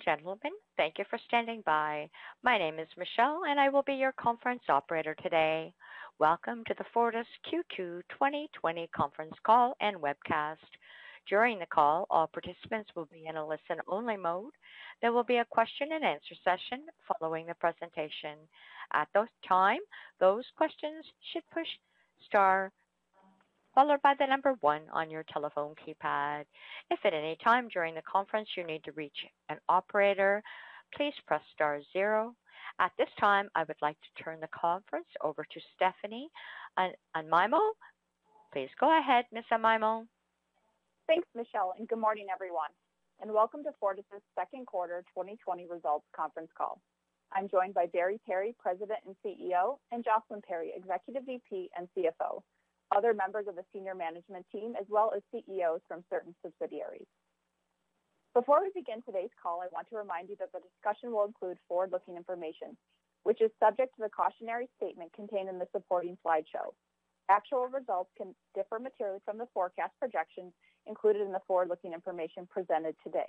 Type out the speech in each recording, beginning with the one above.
And gentlemen, thank you for standing by. My name is Michelle, and I will be your conference operator today. Welcome to the Fortis Q2 2020 conference call and webcast. During the call, all participants will be in a listen-only mode. There will be a question and answer session following the presentation. At that time, those questions should push star followed by the number one on your telephone keypad. If at any time during the conference you need to reach an operator, please press star zero. At this time, I would like to turn the conference over to Stephanie Amaimo. Please go ahead, Ms. Amaimo. Thanks, Michelle, and good morning, everyone, and welcome to Fortis' second quarter 2020 results conference call. I'm joined by Barry Perry, President and CEO, and Jocelyn Perry, Executive VP and CFO, other members of the senior management team, as well as CEOs from certain subsidiaries. Before we begin today's call, I want to remind you that the discussion will include forward-looking information, which is subject to the cautionary statement contained in the supporting slideshow. Actual results can differ materially from the forecast projections included in the forward-looking information presented today.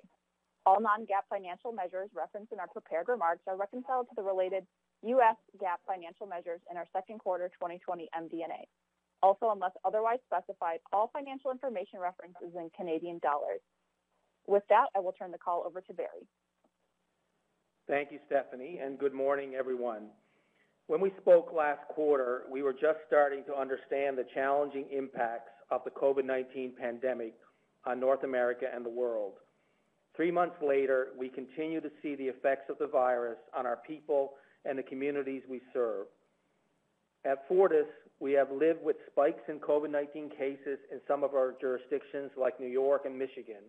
All non-GAAP financial measures referenced in our prepared remarks are reconciled to the related U.S. GAAP financial measures in our second quarter 2020 MD&A. Also, unless otherwise specified, all financial information referenced is in Canadian dollars. With that, I will turn the call over to Barry. Thank you, Stephanie, and good morning, everyone. When we spoke last quarter, we were just starting to understand the challenging impacts of the COVID-19 pandemic on North America and the world. Three months later, we continue to see the effects of the virus on our people and the communities we serve. At Fortis, we have lived with spikes in COVID-19 cases in some of our jurisdictions like New York and Michigan.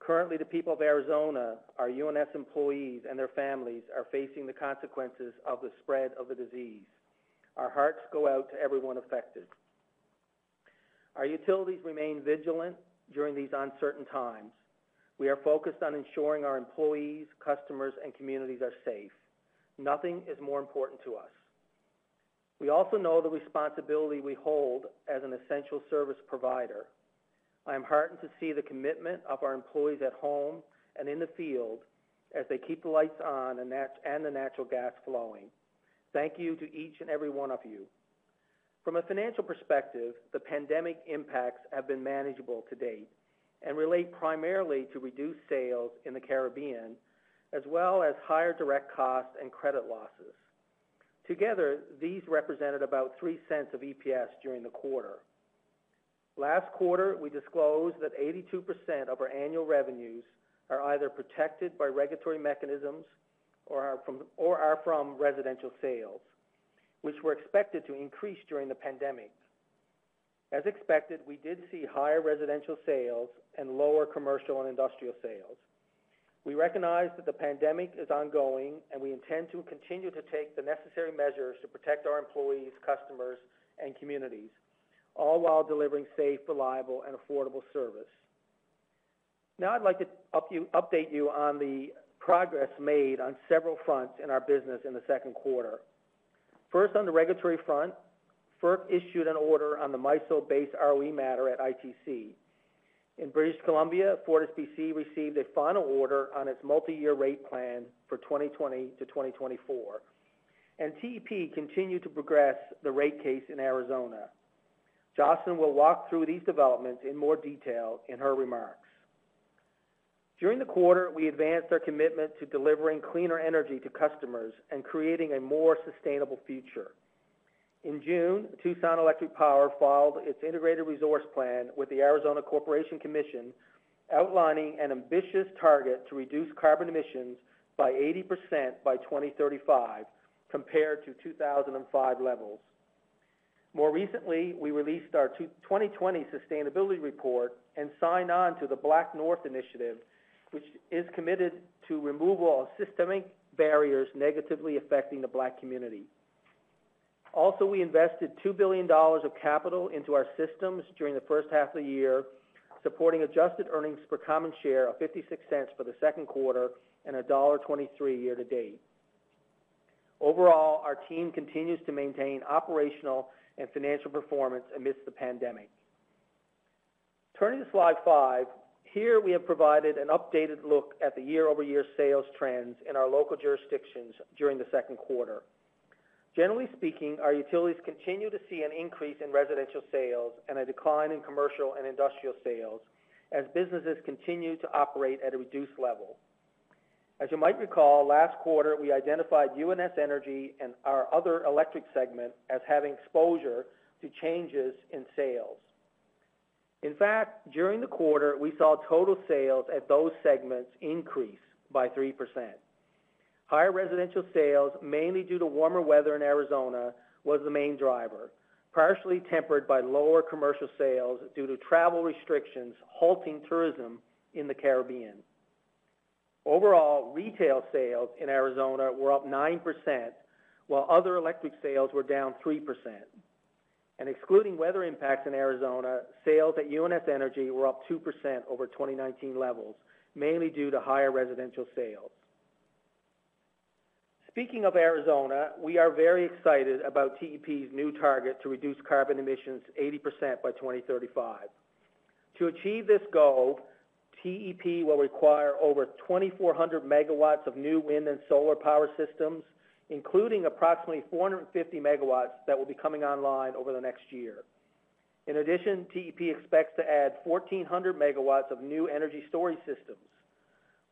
Currently, the people of Arizona, our UNS employees and their families, are facing the consequences of the spread of the disease. Our hearts go out to everyone affected. Our utilities remain vigilant during these uncertain times. We are focused on ensuring our employees, customers, and communities are safe. Nothing is more important to us. We also know the responsibility we hold as an essential service provider. I am heartened to see the commitment of our employees at home and in the field as they keep the lights on and the natural gas flowing. Thank you to each and every one of you. From a financial perspective, the pandemic impacts have been manageable to date and relate primarily to reduced sales in the Caribbean, as well as higher direct costs and credit losses. Together, these represented about $0.03 of EPS during the quarter. Last quarter, we disclosed that 82% of our annual revenues are either protected by regulatory mechanisms or are from residential sales, which were expected to increase during the pandemic. As expected, we did see higher residential sales and lower commercial and industrial sales. We recognize that the pandemic is ongoing, and we intend to continue to take the necessary measures to protect our employees, customers, and communities, all while delivering safe, reliable, and affordable service. Now I'd like to update you on the progress made on several fronts in our business in the second quarter. First, on the regulatory front, FERC issued an order on the MISO base ROE matter at ITC. In British Columbia, FortisBC received a final order on its multi-year rate plan for 2020 to 2024, and TEP continued to progress the rate case in Arizona. Jocelyn will walk through these developments in more detail in her remarks. During the quarter, we advanced our commitment to delivering cleaner energy to customers and creating a more sustainable future. In June, Tucson Electric Power filed its integrated resource plan with the Arizona Corporation Commission, outlining an ambitious target to reduce carbon emissions by 80% by 2035 compared to 2005 levels. More recently, we released our 2020 sustainability report and signed on to the Black North Initiative which is committed to removal of systemic barriers negatively affecting the black community. Also, we invested $2 billion of capital into our systems during the first half of the year, supporting adjusted earnings per common share of 56 cents for the second quarter and $1.23 year to date. Overall, our team continues to maintain operational and financial performance amidst the pandemic. Turning to slide five, here we have provided an updated look at the year-over-year sales trends in our local jurisdictions during the second quarter. Generally speaking, our utilities continue to see an increase in residential sales and a decline in commercial and industrial sales as businesses continue to operate at a reduced level. As you might recall, last quarter, we identified UNS Energy and our other electric segment as having exposure to changes in sales. In fact, during the quarter, we saw total sales at those segments increase by 3%. Higher residential sales, mainly due to warmer weather in Arizona, was the main driver, partially tempered by lower commercial sales due to travel restrictions halting tourism in the Caribbean. Overall, retail sales in Arizona were up 9%, while other electric sales were down 3%. And excluding weather impacts in Arizona, sales at UNS Energy were up 2% over 2019 levels, mainly due to higher residential sales. Speaking of Arizona, we are very excited about TEP's new target to reduce carbon emissions 80% by 2035. To achieve this goal, TEP will require over 2,400 megawatts of new wind and solar power systems, including approximately 450 megawatts that will be coming online over the next year. In addition, TEP expects to add 1,400 megawatts of new energy storage systems.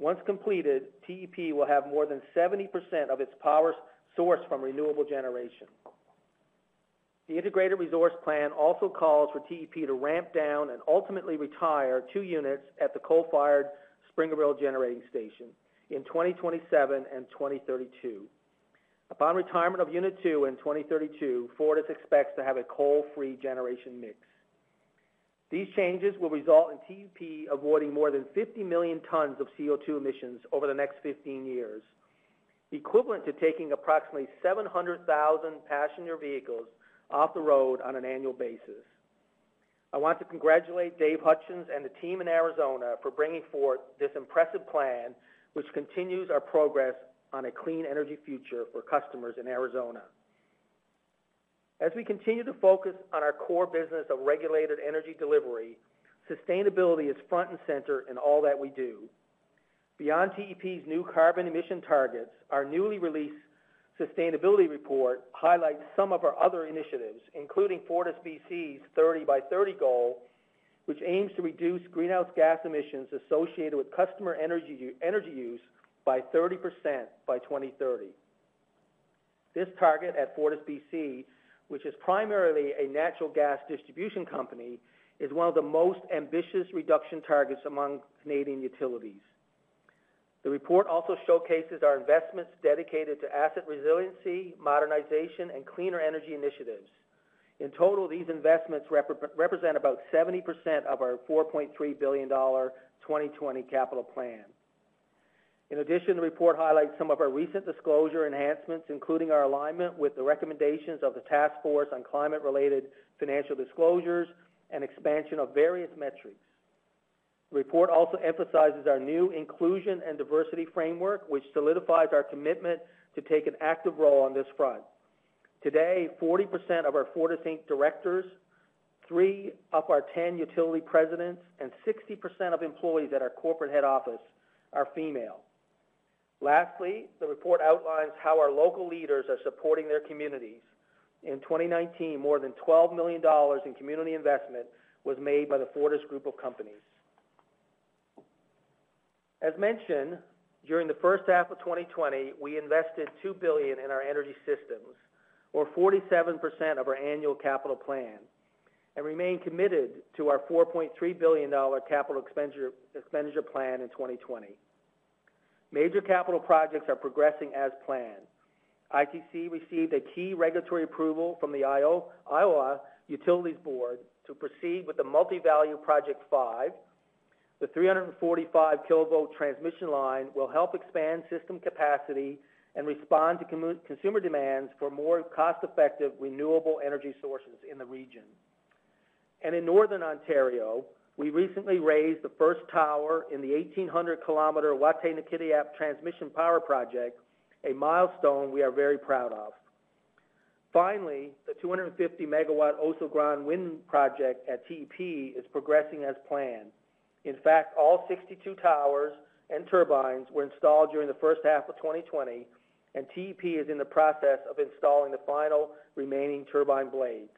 Once completed, TEP will have more than 70% of its power sourced from renewable generation. The Integrated Resource Plan also calls for TEP to ramp down and ultimately retire two units at the coal-fired Springerville Generating Station in 2027 and 2032. Upon retirement of Unit 2 in 2032, Fortis expects to have a coal-free generation mix. These changes will result in TEP avoiding more than 50 million tons of CO2 emissions over the next 15 years, equivalent to taking approximately 700,000 passenger vehicles off the road on an annual basis. I want to congratulate Dave Hutchens and the team in Arizona for bringing forth this impressive plan, which continues our progress on a clean energy future for customers in Arizona. As we continue to focus on our core business of regulated energy delivery, sustainability is front and center in all that we do. Beyond TEP's new carbon emission targets, our newly released sustainability report highlights some of our other initiatives, including FortisBC's 30 by 30 goal, which aims to reduce greenhouse gas emissions associated with customer energy use by 30% by 2030. This target at FortisBC which is primarily a natural gas distribution company, is one of the most ambitious reduction targets among Canadian utilities. The report also showcases our investments dedicated to asset resiliency, modernization, and cleaner energy initiatives. In total, these investments represent about 70% of our $4.3 billion 2020 capital plan. In addition, the report highlights some of our recent disclosure enhancements, including our alignment with the recommendations of the Task Force on Climate-related Financial Disclosures and expansion of various metrics. The report also emphasizes our new inclusion and diversity framework, which solidifies our commitment to take an active role on this front. Today, 40% of our Fortis Inc. directors, three of our 10 utility presidents, and 60% of employees at our corporate head office are female. Lastly, the report outlines how our local leaders are supporting their communities. In 2019, more than $12 million in community investment was made by the Fortis Group of companies. As mentioned, during the first half of 2020, we invested 2 billion in our energy systems, or 47% of our annual capital plan, and remain committed to our $4.3 billion capital expenditure plan in 2020. Major capital projects are progressing as planned. ITC received a key regulatory approval from the Iowa Utilities Board to proceed with the Multi-Value Project 5. The 345 kilovolt transmission line will help expand system capacity and respond to consumer demands for more cost-effective renewable energy sources in the region. And in Northern Ontario, we recently raised the first tower in the 1,800-kilometer Wataynikaneyap transmission power project, a milestone we are very proud of. Finally, the 250-megawatt Oso Grande wind project at TEP is progressing as planned. In fact, all 62 towers and turbines were installed during the first half of 2020, and TEP is in the process of installing the final remaining turbine blades.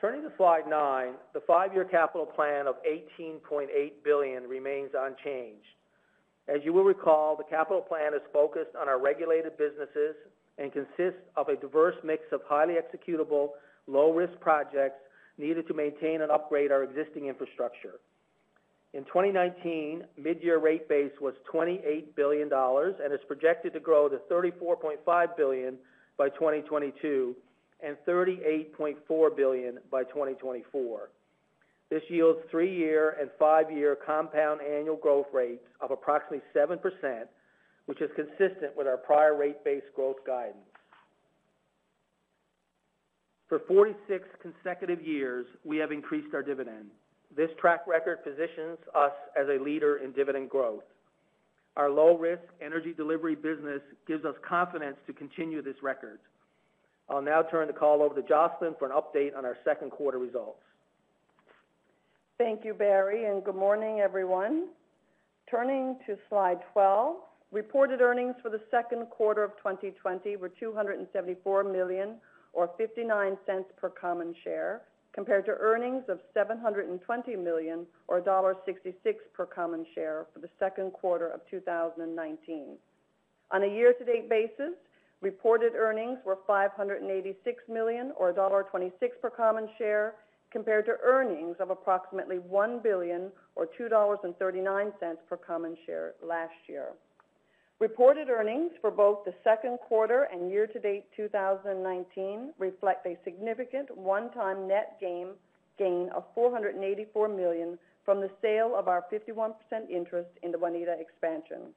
Turning to slide nine, the five-year capital plan of 18.8 billion remains unchanged. As you will recall, the capital plan is focused on our regulated businesses and consists of a diverse mix of highly executable, low-risk projects needed to maintain and upgrade our existing infrastructure. In 2019, mid-year rate base was $28 billion and is projected to grow to 34.5 billion by 2022 and 38.4 billion by 2024. This yields three-year and five-year compound annual growth rates of approximately 7%, which is consistent with our prior rate-based growth guidance. For 46 consecutive years, we have increased our dividend. This track record positions us as a leader in dividend growth. Our low-risk energy delivery business gives us confidence to continue this record. I'll now turn the call over to Jocelyn for an update on our second quarter results. Thank you, Barry, and good morning, everyone. Turning to slide 12, reported earnings for the second quarter of 2020 were 274 million, or 59 cents per common share, compared to earnings of 720 million, or $1.66 per common share for the second quarter of 2019. On a year-to-date basis, Reported earnings were 586 million, or $1.26 per common share, compared to earnings of approximately 1 billion, or $2.39 per common share last year. Reported earnings for both the second quarter and year-to-date 2019 reflect a significant one-time net gain of 484 million from the sale of our 51% interest in the Waneta expansion.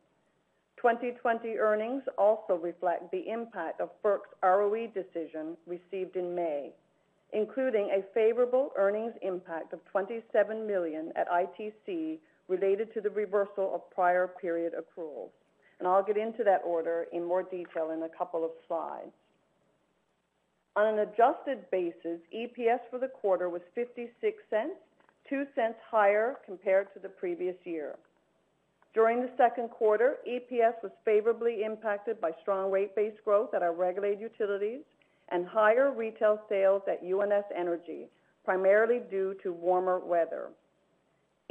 2020 earnings also reflect the impact of FERC's ROE decision received in May, including a favorable earnings impact of 27 million at ITC related to the reversal of prior period accruals. And I'll get into that order in more detail in a couple of slides. On an adjusted basis, EPS for the quarter was 56 cents, 2 cents higher compared to the previous year. During the second quarter, EPS was favorably impacted by strong rate-based growth at our regulated utilities and higher retail sales at UNS Energy, primarily due to warmer weather.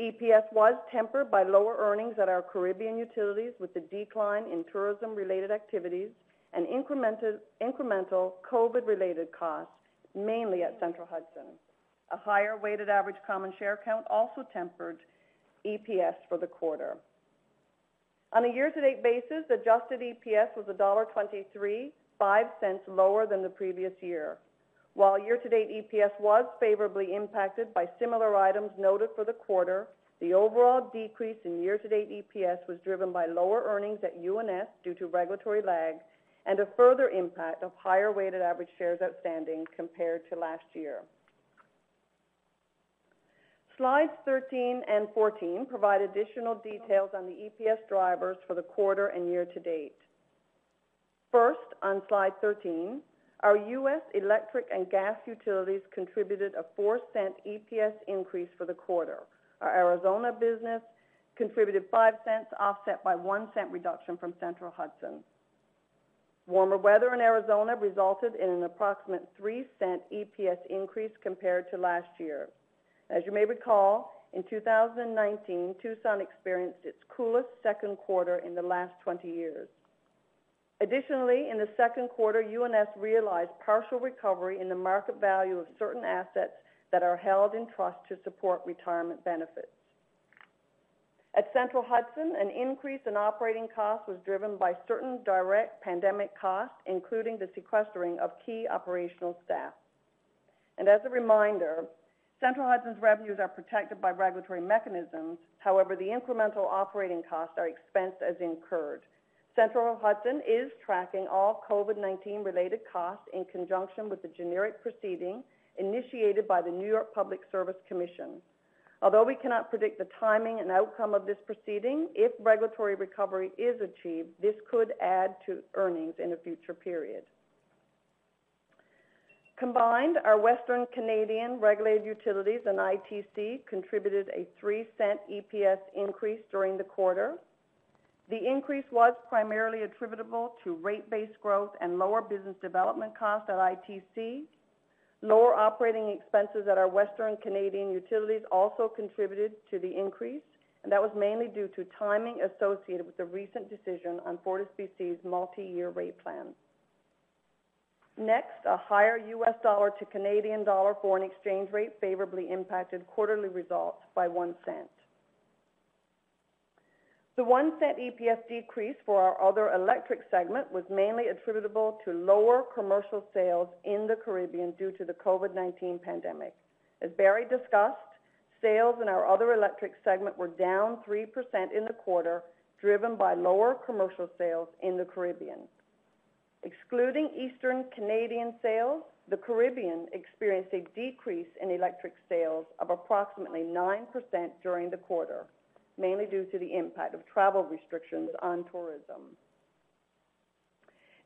EPS was tempered by lower earnings at our Caribbean utilities with the decline in tourism-related activities and incremental COVID-related costs, mainly at Central Hudson. A higher weighted average common share count also tempered EPS for the quarter. On a year-to-date basis, adjusted EPS was $1.23, 5 cents lower than the previous year. While year-to-date EPS was favorably impacted by similar items noted for the quarter, the overall decrease in year-to-date EPS was driven by lower earnings at UNS due to regulatory lag and a further impact of higher weighted average shares outstanding compared to last year. Slides 13 and 14 provide additional details on the EPS drivers for the quarter and year to date. First, on slide 13, our U.S. electric and gas utilities contributed a 4-cent EPS increase for the quarter. Our Arizona business contributed 5 cents, offset by 1 cent reduction from Central Hudson. Warmer weather in Arizona resulted in an approximate 3-cent EPS increase compared to last year. As you may recall, in 2019, Tucson experienced its coolest second quarter in the last 20 years. Additionally, in the second quarter, UNS realized partial recovery in the market value of certain assets that are held in trust to support retirement benefits. At Central Hudson, an increase in operating costs was driven by certain direct pandemic costs, including the sequestering of key operational staff. And as a reminder, Central Hudson's revenues are protected by regulatory mechanisms. However, the incremental operating costs are expensed as incurred. Central Hudson is tracking all COVID-19 related costs in conjunction with the generic proceeding initiated by the New York Public Service Commission. Although we cannot predict the timing and outcome of this proceeding, if regulatory recovery is achieved, this could add to earnings in a future period. Combined, our Western Canadian regulated utilities and ITC contributed a 3 cent EPS increase during the quarter. The increase was primarily attributable to rate-based growth and lower business development costs at ITC. Lower operating expenses at our Western Canadian utilities also contributed to the increase, and that was mainly due to timing associated with the recent decision on FortisBC's multi-year rate plan. Next, a higher U.S. dollar to Canadian dollar foreign exchange rate favorably impacted quarterly results by 1 cent. The 1 cent EPS decrease for our other electric segment was mainly attributable to lower commercial sales in the Caribbean due to the COVID-19 pandemic. As Barry discussed, sales in our other electric segment were down 3% in the quarter, driven by lower commercial sales in the Caribbean. Excluding Eastern Canadian sales, the Caribbean experienced a decrease in electric sales of approximately 9% during the quarter, mainly due to the impact of travel restrictions on tourism.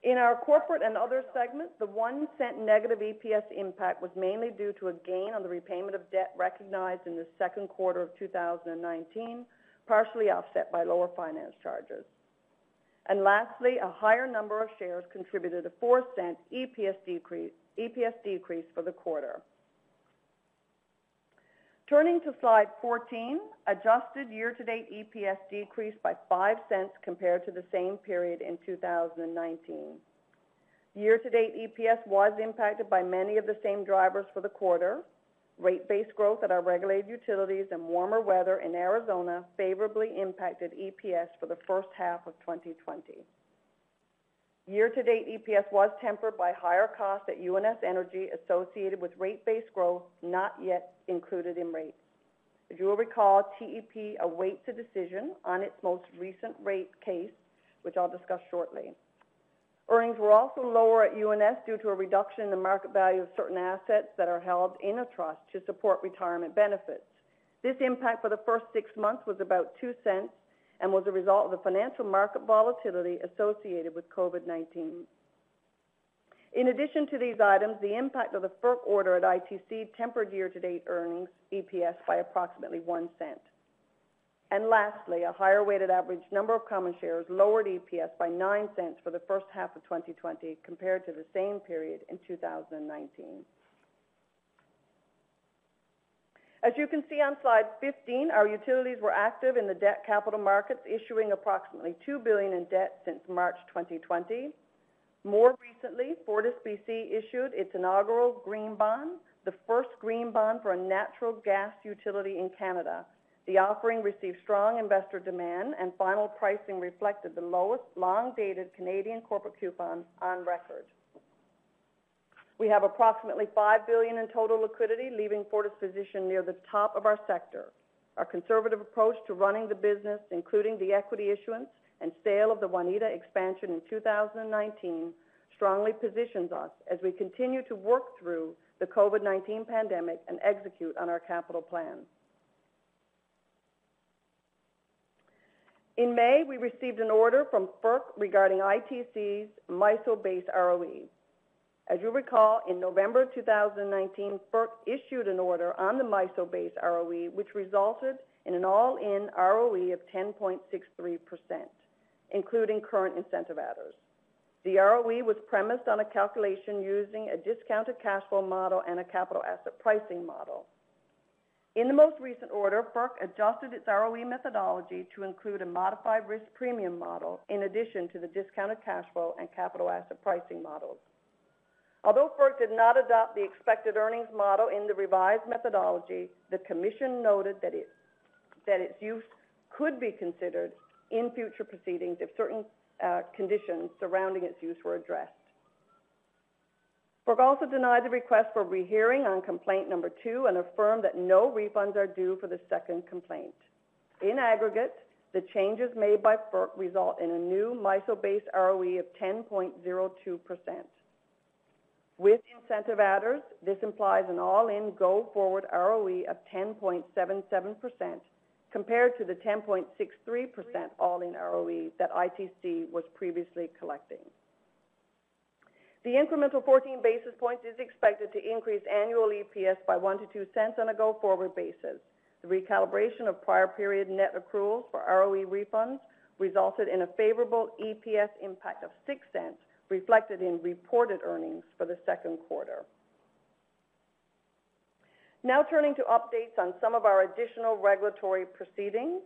In our corporate and other segment, the 1 cent negative EPS impact was mainly due to a gain on the repayment of debt recognized in the second quarter of 2019, partially offset by lower finance charges. And lastly, a higher number of shares contributed a 4 cent EPS decrease, for the quarter. Turning to slide 14, adjusted year-to-date EPS decreased by 5 cents compared to the same period in 2019. Year-to-date EPS was impacted by many of the same drivers for the quarter, Rate-based growth at our regulated utilities and warmer weather in Arizona favorably impacted EPS for the first half of 2020. Year-to-date EPS was tempered by higher costs at UNS Energy associated with rate-based growth not yet included in rates. As you will recall, TEP awaits a decision on its most recent rate case, which I'll discuss shortly. Earnings were also lower at UNS due to a reduction in the market value of certain assets that are held in a trust to support retirement benefits. This impact for the first six months was about 2 cents and was a result of the financial market volatility associated with COVID-19. In addition to these items, the impact of the FERC order at ITC tempered year-to-date earnings EPS by approximately 1 cent. And lastly, a higher weighted average number of common shares lowered EPS by 9 cents for the first half of 2020 compared to the same period in 2019. As you can see on slide 15, our utilities were active in the debt capital markets, issuing approximately 2 billion in debt since March 2020. More recently, FortisBC issued its inaugural green bond, the first green bond for a natural gas utility in Canada, the offering received strong investor demand, and final pricing reflected the lowest long-dated Canadian corporate coupon on record. We have approximately 5 billion in total liquidity, leaving Fortis positioned near the top of our sector. Our conservative approach to running the business, including the equity issuance and sale of the Waneta expansion in 2019, strongly positions us as we continue to work through the COVID-19 pandemic and execute on our capital plan. In May, we received an order from FERC regarding ITC's MISO-based ROE. As you recall, in November 2019, FERC issued an order on the MISO-based ROE, which resulted in an all-in ROE of 10.63%, including current incentive adders. The ROE was premised on a calculation using a discounted cash flow model and a capital asset pricing model. In the most recent order, FERC adjusted its ROE methodology to include a modified risk premium model in addition to the discounted cash flow and capital asset pricing models. Although FERC did not adopt the expected earnings model in the revised methodology, the Commission noted that, it, that its use could be considered in future proceedings if certain uh, conditions surrounding its use were addressed. Also denied the request for rehearing on complaint number two and affirmed that no refunds are due for the second complaint. In aggregate, the changes made by FERC result in a new MISO-based ROE of 10.02%. With incentive adders, this implies an all-in go-forward ROE of 10.77% compared to the 10.63% all-in ROE that ITC was previously collecting. The incremental 14 basis points is expected to increase annual EPS by 1 to 2 cents on a go-forward basis. The recalibration of prior period net accruals for ROE refunds resulted in a favorable EPS impact of 6 cents reflected in reported earnings for the second quarter. Now turning to updates on some of our additional regulatory proceedings.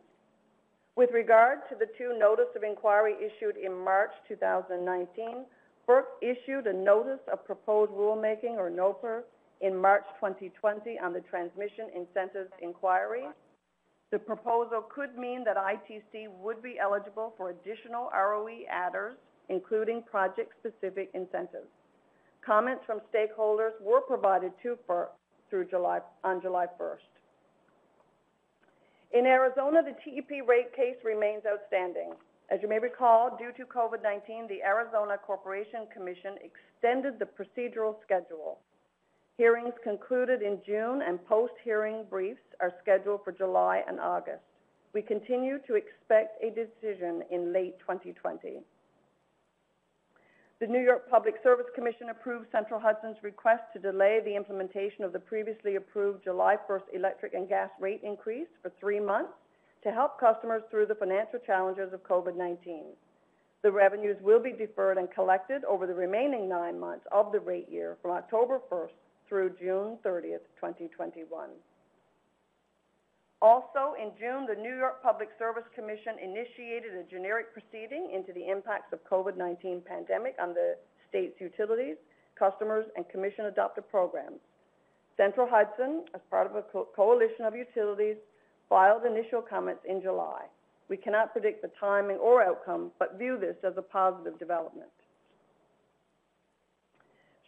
With regard to the two notice of inquiry issued in March 2019, FERC issued a notice of proposed rulemaking, or NOPR, in March 2020 on the transmission incentives inquiry. The proposal could mean that ITC would be eligible for additional ROE adders, including project-specific incentives. Comments from stakeholders were provided to FERC through July, on July 1st. In Arizona, the TEP rate case remains outstanding. As you may recall, due to COVID-19, the Arizona Corporation Commission extended the procedural schedule. Hearings concluded in June and post-hearing briefs are scheduled for July and August. We continue to expect a decision in late 2020. The New York Public Service Commission approved Central Hudson's request to delay the implementation of the previously approved July 1st electric and gas rate increase for three months to help customers through the financial challenges of COVID-19. The revenues will be deferred and collected over the remaining nine months of the rate year from October 1st through June 30th, 2021. Also, in June, the New York Public Service Commission initiated a generic proceeding into the impacts of COVID-19 pandemic on the state's utilities, customers, and commission-adopted programs. Central Hudson, as part of a co- coalition of utilities, filed initial comments in July. We cannot predict the timing or outcome, but view this as a positive development.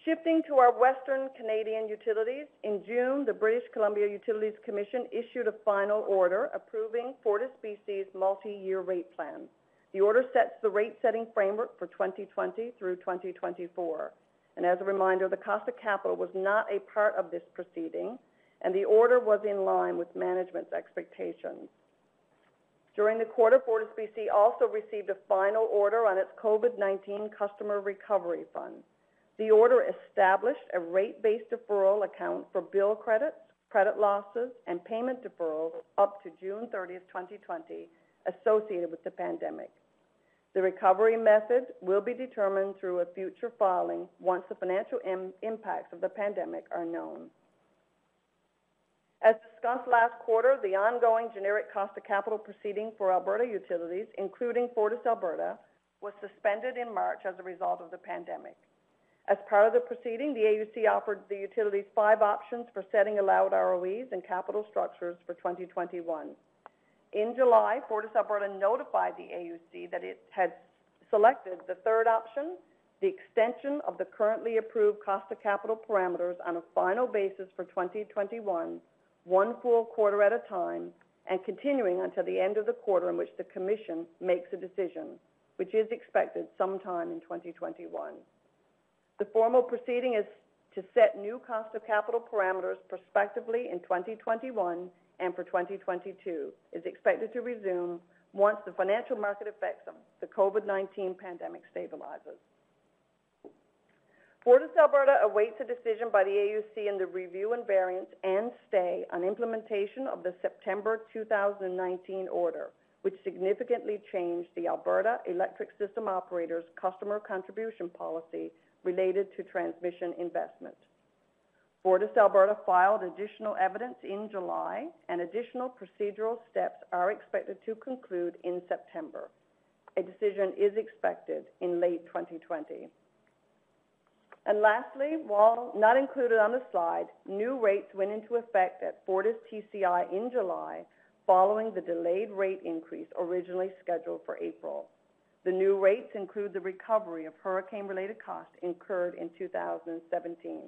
Shifting to our Western Canadian utilities, in June, the British Columbia Utilities Commission issued a final order approving FortisBC's multi-year rate plan. The order sets the rate-setting framework for 2020 through 2024. And as a reminder, the cost of capital was not a part of this proceeding, and the order was in line with management's expectations. During the quarter, FortisBC also received a final order on its COVID-19 customer recovery fund. The order established a rate-based deferral account for bill credits, credit losses, and payment deferrals up to June 30th, 2020, associated with the pandemic. The recovery method will be determined through a future filing once the financial Im- impacts of the pandemic are known. As discussed last quarter, the ongoing generic cost of capital proceeding for Alberta utilities, including Fortis Alberta, was suspended in March as a result of the pandemic. As part of the proceeding, the AUC offered the utilities five options for setting allowed ROEs and capital structures for 2021. In July, Fortis Alberta notified the AUC that it had selected the third option, the extension of the currently approved cost of capital parameters on a final basis for 2021, one full quarter at a time, and continuing until the end of the quarter in which the Commission makes a decision, which is expected sometime in 2021. The formal proceeding is to set new cost of capital parameters prospectively in 2021 and for 2022, is expected to resume once the financial market effects of the COVID-19 pandemic stabilizes. Fortis Alberta awaits a decision by the AUC in the review and variance and stay on implementation of the September 2019 order, which significantly changed the Alberta Electric System Operator's customer contribution policy related to transmission investment. Fortis Alberta filed additional evidence in July, and additional procedural steps are expected to conclude in September. A decision is expected in late 2020. And lastly, while not included on the slide, new rates went into effect at Fortis TCI in July following the delayed rate increase originally scheduled for April. The new rates include the recovery of hurricane-related costs incurred in 2017.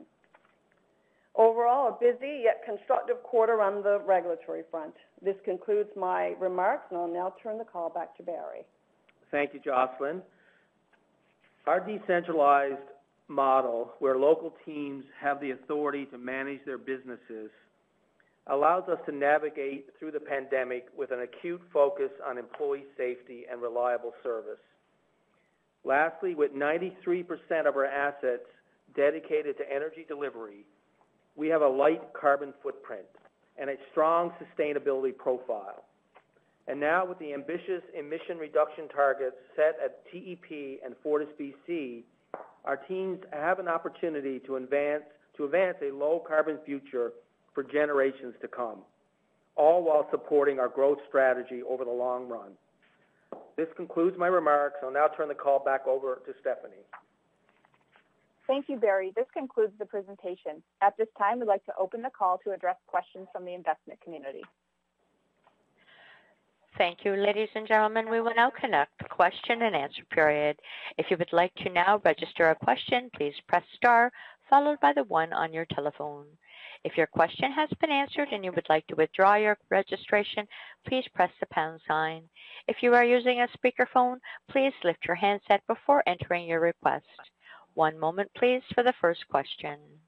Overall, a busy yet constructive quarter on the regulatory front. This concludes my remarks, and I'll now turn the call back to Barry. Thank you, Jocelyn. Our decentralized model, where local teams have the authority to manage their businesses, allows us to navigate through the pandemic with an acute focus on employee safety and reliable service. Lastly, with 93% of our assets dedicated to energy delivery, we have a light carbon footprint and a strong sustainability profile. And now, with the ambitious emission reduction targets set at TEP and FortisBC, our teams have an opportunity to advance, to advance a low-carbon future for generations to come, all while supporting our growth strategy over the long run. This concludes my remarks. I'll now turn the call back over to Stephanie. Thank you, Barry. This concludes the presentation. At this time, we'd like to open the call to address questions from the investment community. Thank you, ladies and gentlemen. We will now conduct the question and answer period. If you would like to now register a question, please press star followed by the one on your telephone. If your question has been answered and you would like to withdraw your registration, please press the pound sign. If you are using a speakerphone, please lift your handset before entering your request. One moment, please, for the first question.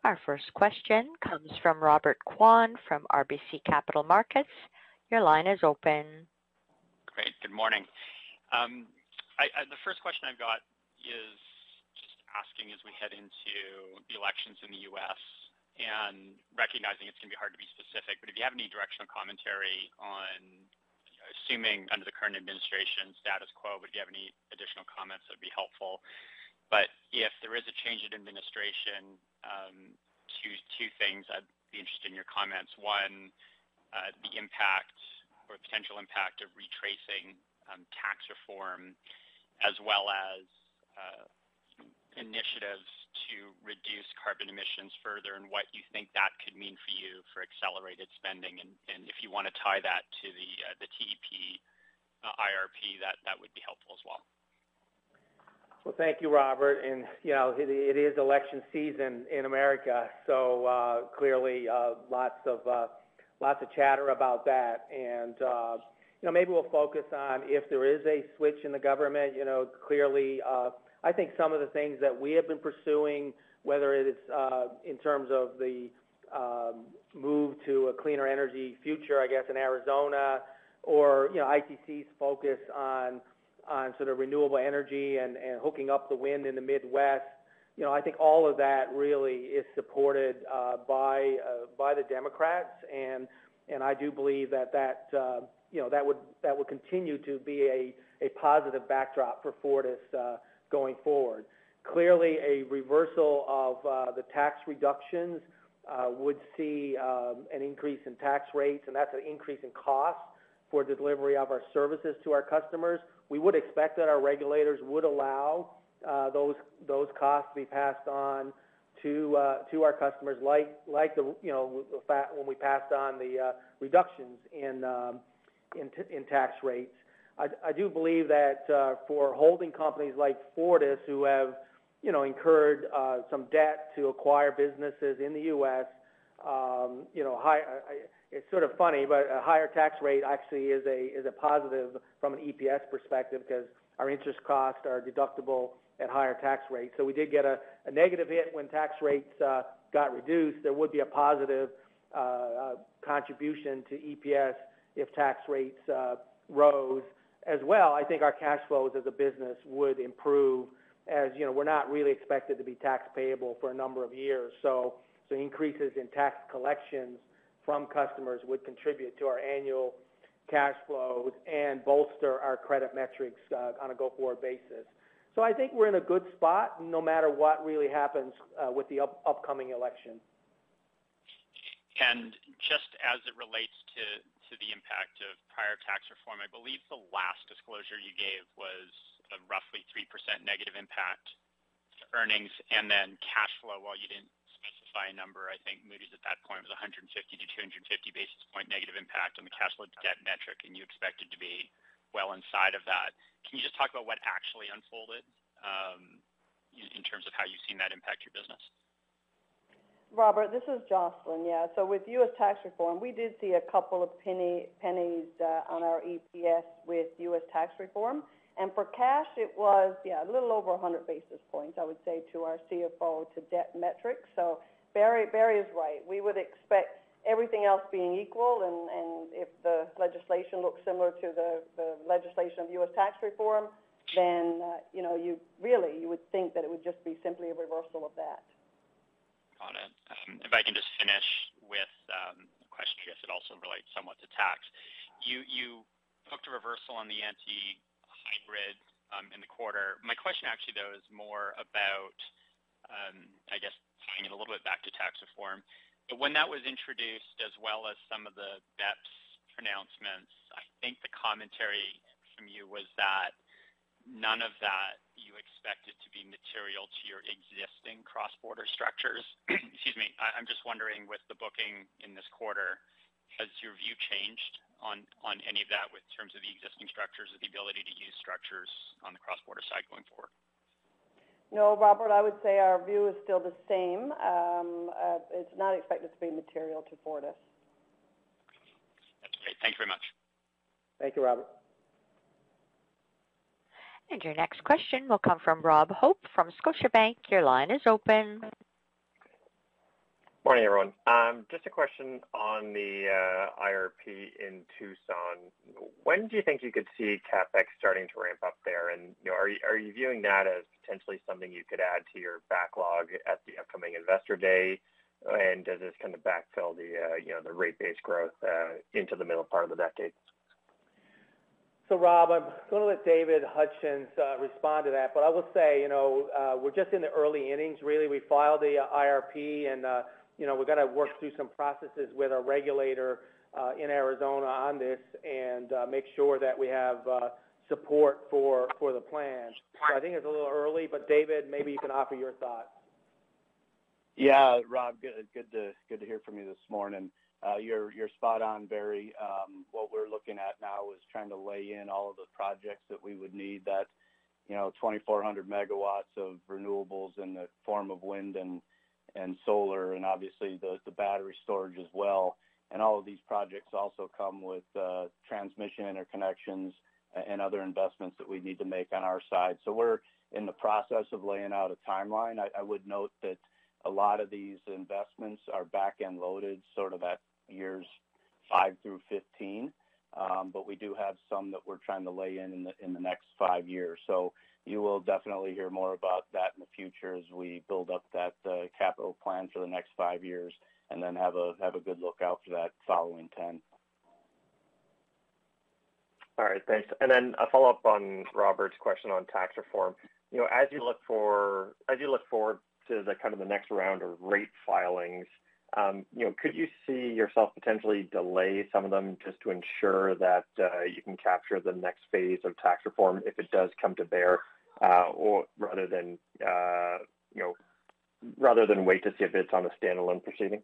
Our first question comes from Robert Kwan from RBC Capital Markets. Your line is open. Great. Good morning. Um, the first question I've got is just asking as we head into the elections in the U.S. and recognizing it's going to be hard to be specific, but if you have any directional commentary on assuming under the current administration status quo, would you have any additional comments that would be helpful? But if there is a change in administration, um, two, two things I'd be interested in your comments. One, uh, the impact or potential impact of retracing um, tax reform, as well as uh, initiatives to reduce carbon emissions further and what you think that could mean for you for accelerated spending. And, and if you want to tie that to the, uh, the TEP uh, IRP, that, that would be helpful as well. Well, thank you, Robert. And, you know, it, it is election season in America, so uh, clearly uh, lots of uh, lots of chatter about that. And, uh, you know, maybe we'll focus on if there is a switch in the government, you know, clearly uh, I think some of the things that we have been pursuing, whether it's uh, in terms of the um, move to a cleaner energy future, I guess, in Arizona, or you know ITC's focus on on sort of renewable energy and, and hooking up the wind in the Midwest. You know, I think all of that really is supported uh, by uh, by the Democrats, and and I do believe that that uh, you know that would that would continue to be a a positive backdrop for Fortis uh, going forward. Clearly, a reversal of uh, the tax reductions uh, would see um, an increase in tax rates, and that's an increase in cost for the delivery of our services to our customers. We would expect that our regulators would allow uh, those those costs to be passed on to uh, to our customers, like like the you know when we passed on the uh, reductions in um, in, t- in tax rates. I, I do believe that uh, for holding companies like Fortis, who have, you know, incurred uh, some debt to acquire businesses in the U.S., um, you know, high, uh, it's sort of funny, but a higher tax rate actually is a is a positive from an EPS perspective because our interest costs are deductible at higher tax rates. So we did get a, a negative hit when tax rates uh, got reduced. There would be a positive uh, uh, contribution to EPS if tax rates uh, rose as well, I think our cash flows as a business would improve as, you know, we're not really expected to be tax payable for a number of years. So, so increases in tax collections from customers would contribute to our annual cash flows and bolster our credit metrics uh, on a go-forward basis. So I think we're in a good spot no matter what really happens uh, with the up- upcoming election. And just as it relates to to the impact of prior tax reform. I believe the last disclosure you gave was a roughly 3% negative impact to earnings and then cash flow, while you didn't a number. I think Moody's at that point was 150 to 250 basis point negative impact on the cash flow debt metric, and you expected to be well inside of that. Can you just talk about what actually unfolded um, in, in terms of how you've seen that impact your business? Robert, this is Jocelyn. Yeah. So with U.S. tax reform, we did see a couple of penny, pennies uh, on our EPS with U.S. tax reform. And for cash, it was, yeah, a little over 100 basis points, I would say, to our CFO to debt metrics. So Barry, Barry is right. We would expect everything else being equal, and, and if the legislation looks similar to the, the legislation of U.S. tax reform, then, uh, you know, you really, you would think that it would just be simply a reversal of that. Got it. Um, if I can just finish with um, a question, guess it also relates somewhat to tax. You, you booked a reversal on the anti-hybrid um, in the quarter. My question actually, though, is more about, um, I guess, tying it a little bit back to tax reform. But when that was introduced, as well as some of the BEPS pronouncements, I think the commentary from you was that none of that you expected to be material to your existing cross-border structures. Excuse me. I'm just wondering, with the booking in this quarter, has your view changed on any of that with terms of the existing structures or the ability to use structures on the cross-border side going forward? No, Robert, I would say our view is still the same. Um, uh, it's not expected to be material to Fortis. That's great. Thank you very much. Thank you, Robert. And your next question will come from Rob Hope from Scotiabank. Your line is open. Morning, everyone. Um, just a question on the uh, IRP in Tucson. When do you think you could see CapEx starting to ramp up there? And you know, are you, viewing that as potentially something you could add to your backlog at the upcoming Investor Day? And does this kind of backfill the uh, you know the rate base growth uh, into the middle part of the decade? So, Rob, I'm going to let David Hutchens respond to that, but I will say, you know, we're just in the early innings, really. We filed the IRP, and, you know, we've got to work through some processes with our regulator uh, in Arizona on this and uh, make sure that we have uh, support for, for the plan. So I think it's a little early, but David, maybe you can offer your thoughts. Yeah, Rob, good, good to good to hear from you this morning. Uh, you're you're spot on, Barry. Um, what we're looking at now is trying to lay in all of the projects that we would need. That you know, 2,400 megawatts of renewables in the form of wind and and solar, and obviously the the battery storage as well. And all of these projects also come with uh, transmission interconnections and other investments that we need to make on our side. So we're in the process of laying out a timeline. I, I would note that a lot of these investments are back-end loaded, sort of at years five through 15. Um, but we do have some that we're trying to lay in in the, in the next five years. So you will definitely hear more about that in the future as we build up that uh, capital plan for the next five years, and then have a have a good look out for that following ten. All right, thanks. And then a follow up on Robert's question on tax reform. You know, as you look for as you look forward to the kind of the next round of rate filings, you know, could you see yourself potentially delay some of them just to ensure that uh, you can capture the next phase of tax reform if it does come to bear, uh, or rather than uh, you know, rather than wait to see if it's on a standalone proceeding?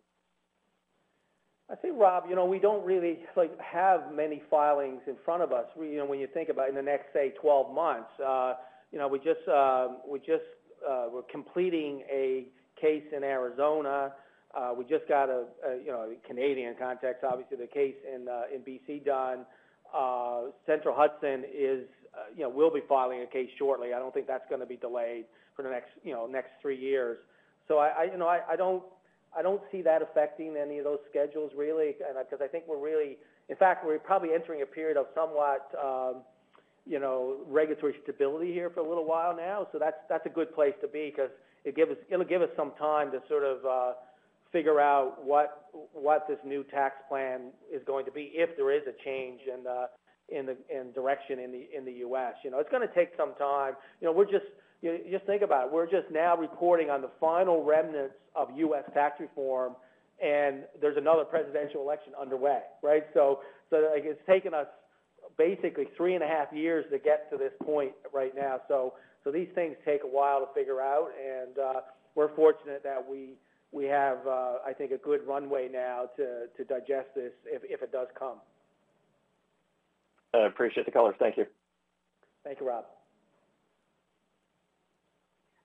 I think, Rob, you know, we don't really like have many filings in front of us. You know, when you think about in the next say 12 months, uh, you know, we just we just uh, we're completing a case in Arizona. Uh, we just got a, a, you know, Canadian context, obviously the case in, uh, in BC done. Uh, Central Hudson is, uh, you know, will be filing a case shortly. I don't think that's going to be delayed for the next, you know, next three years. So I, I you know, I, I don't, I don't see that affecting any of those schedules really, because I think we're really, in fact, we're probably entering a period of somewhat, um, you know, regulatory stability here for a little while now. So that's that's a good place to be because it give us it'll give us some time to sort of uh, figure out what what this new tax plan is going to be if there is a change in the in the in direction in the in the U.S. You know, it's going to take some time. You know, we're just you know, just think about it. We're just now reporting on the final remnants of U.S. tax reform, and there's another presidential election underway, right? So so like, it's taken us basically three and a half years to get to this point right now. So so these things take a while to figure out, and uh, we're fortunate that we we have, uh, I think, a good runway now to, to digest this if, if it does come. I appreciate the color. Thank you. Thank you, Rob.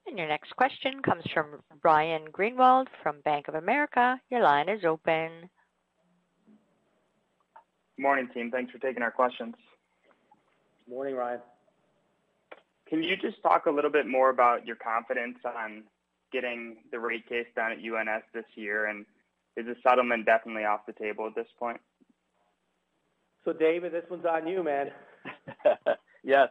And your next question comes from Ryan Greenwald from Bank of America. Your line is open. Morning, team. Thanks for taking our questions. Morning, Ryan. Can you just talk a little bit more about your confidence on getting the rate case done at UNS this year, and is the settlement definitely off the table at this point? So, David, this one's on you, man. yes,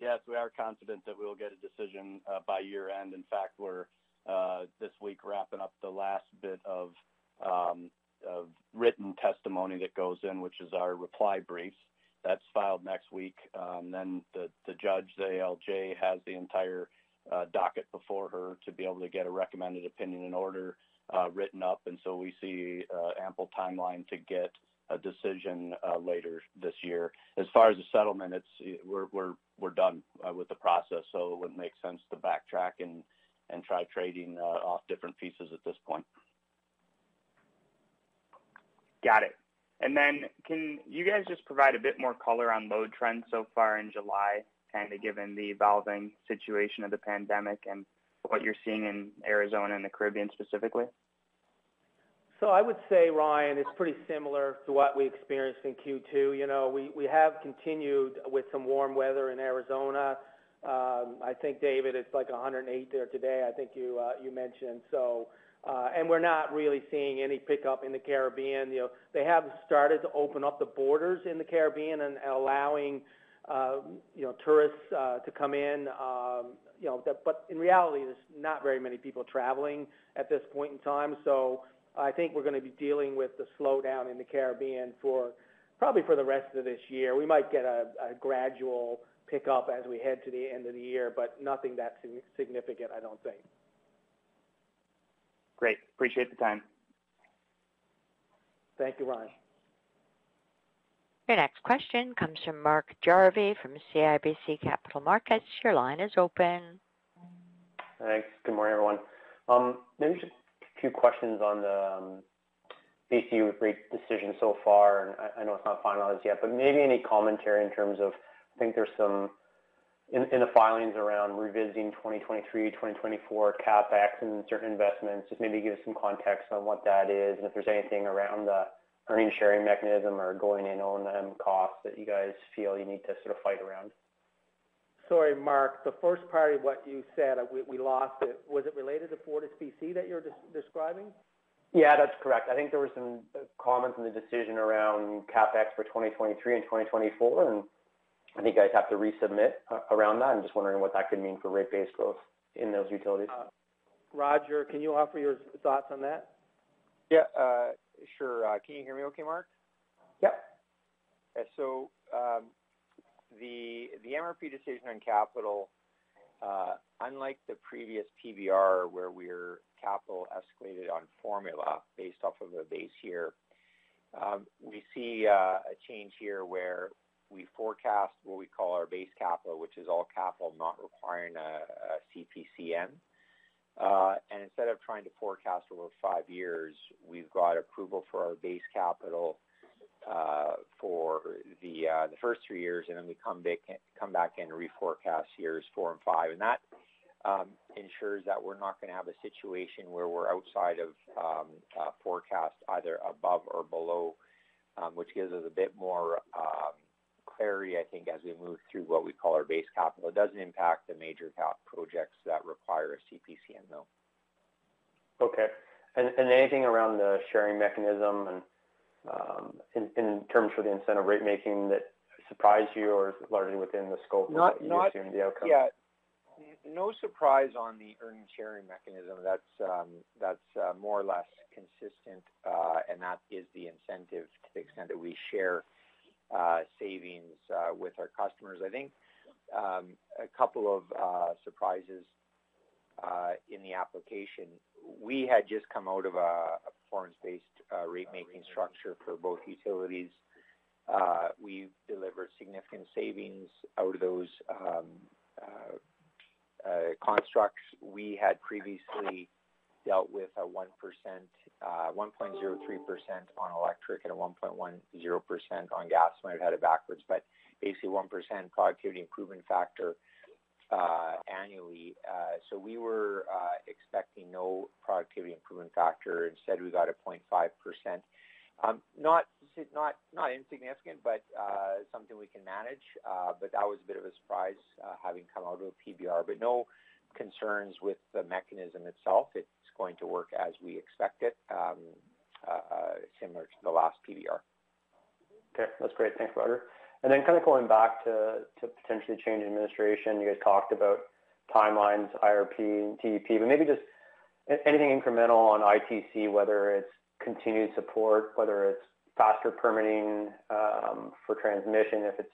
yes, we are confident that we will get a decision uh, by year end. In fact, we're uh, this week wrapping up the last bit of, um, of written testimony that goes in, which is our reply briefs. That's filed next week. Um, then the, the judge, the ALJ, has the entire uh, docket before her to be able to get a recommended opinion and order uh, written up. And so we see uh, ample timeline to get a decision uh, later this year. As far as the settlement, it's we're we're we're done uh, with the process, so it wouldn't make sense to backtrack and and try trading off different pieces at this point. Got it. And then can you guys just provide a bit more color on load trends so far in July, kind of given the evolving situation of the pandemic and what you're seeing in Arizona and the Caribbean specifically? So I would say, Ryan, it's pretty similar to what we experienced in Q2. You know, we, we have continued with some warm weather in Arizona. Um, I think, David, it's like 108 there today. I think you uh, you mentioned. So, uh, and we're not really seeing any pickup in the Caribbean. You know, they have started to open up the borders in the Caribbean and allowing you know tourists uh, to come in. Um, you know, but in reality, there's not very many people traveling at this point in time. So I think we're going to be dealing with the slowdown in the Caribbean for probably for the rest of this year. We might get a, a gradual pickup as we head to the end of the year, but nothing that significant, I don't think. Great. Appreciate the time. Thank you, Ryan. Your next question comes from Mark Jarvi from CIBC Capital Markets. Your line is open. Thanks. Good morning, everyone. Um, maybe just a few questions on the um, BCU rate decision so far, and I know it's not finalized yet, but maybe any commentary in terms of, I think there's some in the filings around revisiting 2023, 2024 CapEx and certain investments. Just maybe give us some context on what that is, and if there's anything around the earnings sharing mechanism or going in O&M costs that you guys feel you need to sort of fight around? Sorry, Mark, the first part of what you said, uh, we lost it. Was it related to FortisBC that you're describing? Yeah, that's correct. I think there were some uh, comments in the decision around CapEx for 2023 and 2024, and I think you guys have to resubmit uh, around that. I'm just wondering what that could mean for rate base growth in those utilities. Roger, can you offer your thoughts on that? Yeah, Sure. Uh, can you hear me okay, Mark? Yep. So um, the MRP decision on capital, uh, unlike the previous PBR where we're capital escalated on formula based off of a base year, um, we see uh, a change here where we forecast what we call our base capital, which is all capital not requiring a CPCN. Uh, and instead of trying to forecast over five years, we've got approval for our base capital uh, for the uh, the first three years, and then we come back come back and reforecast years four and five, and that um, ensures that we're not going to have a situation where we're outside of um, uh, forecast, either above or below, um, which gives us a bit more um, clarity, I think, as we move through what we call our base capital. It doesn't impact the major cap projects that require a CPCN, though. Okay. And anything around the sharing mechanism and um, in terms for the incentive rate making that surprised you or is largely within the scope of what you assumed the outcome? Yeah. No surprise on the earnings sharing mechanism. That's um, uh, more or less consistent, uh, and that is the incentive to the extent that we share savings uh, with our customers. I think um, a couple of uh, surprises in the application. We had just come out of a performance-based rate-making structure for both utilities. We delivered significant savings out of those um, constructs. We had previously dealt with a 1%, uh, 1.03% on electric and a 1.10% on gas. Might have had it backwards, but basically 1% productivity improvement factor uh, annually. Uh, so we were uh, expecting no productivity improvement factor. Instead, we got a 0.5%. Um, not not not insignificant, but uh, something we can manage. Uh, but that was a bit of a surprise uh, having come out of a PBR. But no concerns with the mechanism itself. It's going to work as we expect it, um, uh, similar to the last PBR. Okay, that's great. Thanks, Roger. And then kind of going back to, potentially change administration, you guys talked about timelines, IRP, and TEP, but maybe just anything incremental on ITC, whether it's continued support, whether it's faster permitting um, for transmission, if it's,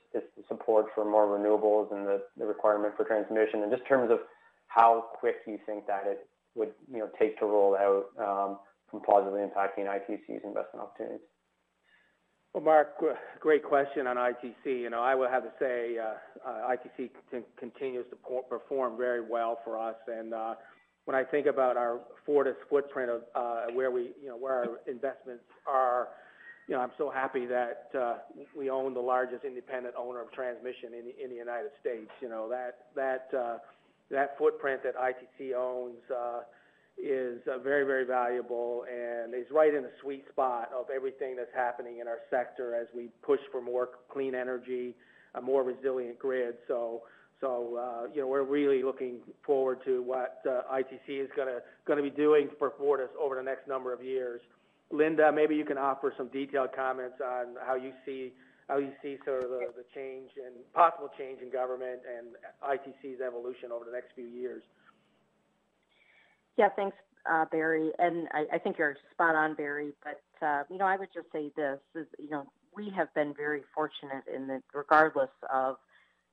support for more renewables and the, the requirement for transmission, and just in terms of how quick you think that it would you know take to roll out um, from positively impacting ITC's investment opportunities. Well, Mark, great question on ITC. You know, I would have to say uh, uh, ITC continues to perform very well for us, and uh, when I think about our Fortis footprint of uh, where we, you know, where our investments are, you know, I'm so happy that uh, we own the largest independent owner of transmission in the, in the United States. You know, that that uh, that footprint that ITC owns uh, is uh, very, very valuable and is right in the sweet spot of everything that's happening in our sector as we push for more clean energy, a more resilient grid. So, so uh, you know, we're really looking forward to what uh, ITC is going to going to be doing for Fortis over the next number of years. Linda, maybe you can offer some detailed comments on how you see how you see sort of the, change and possible change in government and ITC's evolution over the next few years. Yeah, thanks, uh, Barry. And I, I, think you're spot on, Barry. But uh, you know, I would just say this: is you know, we have been very fortunate in that, regardless of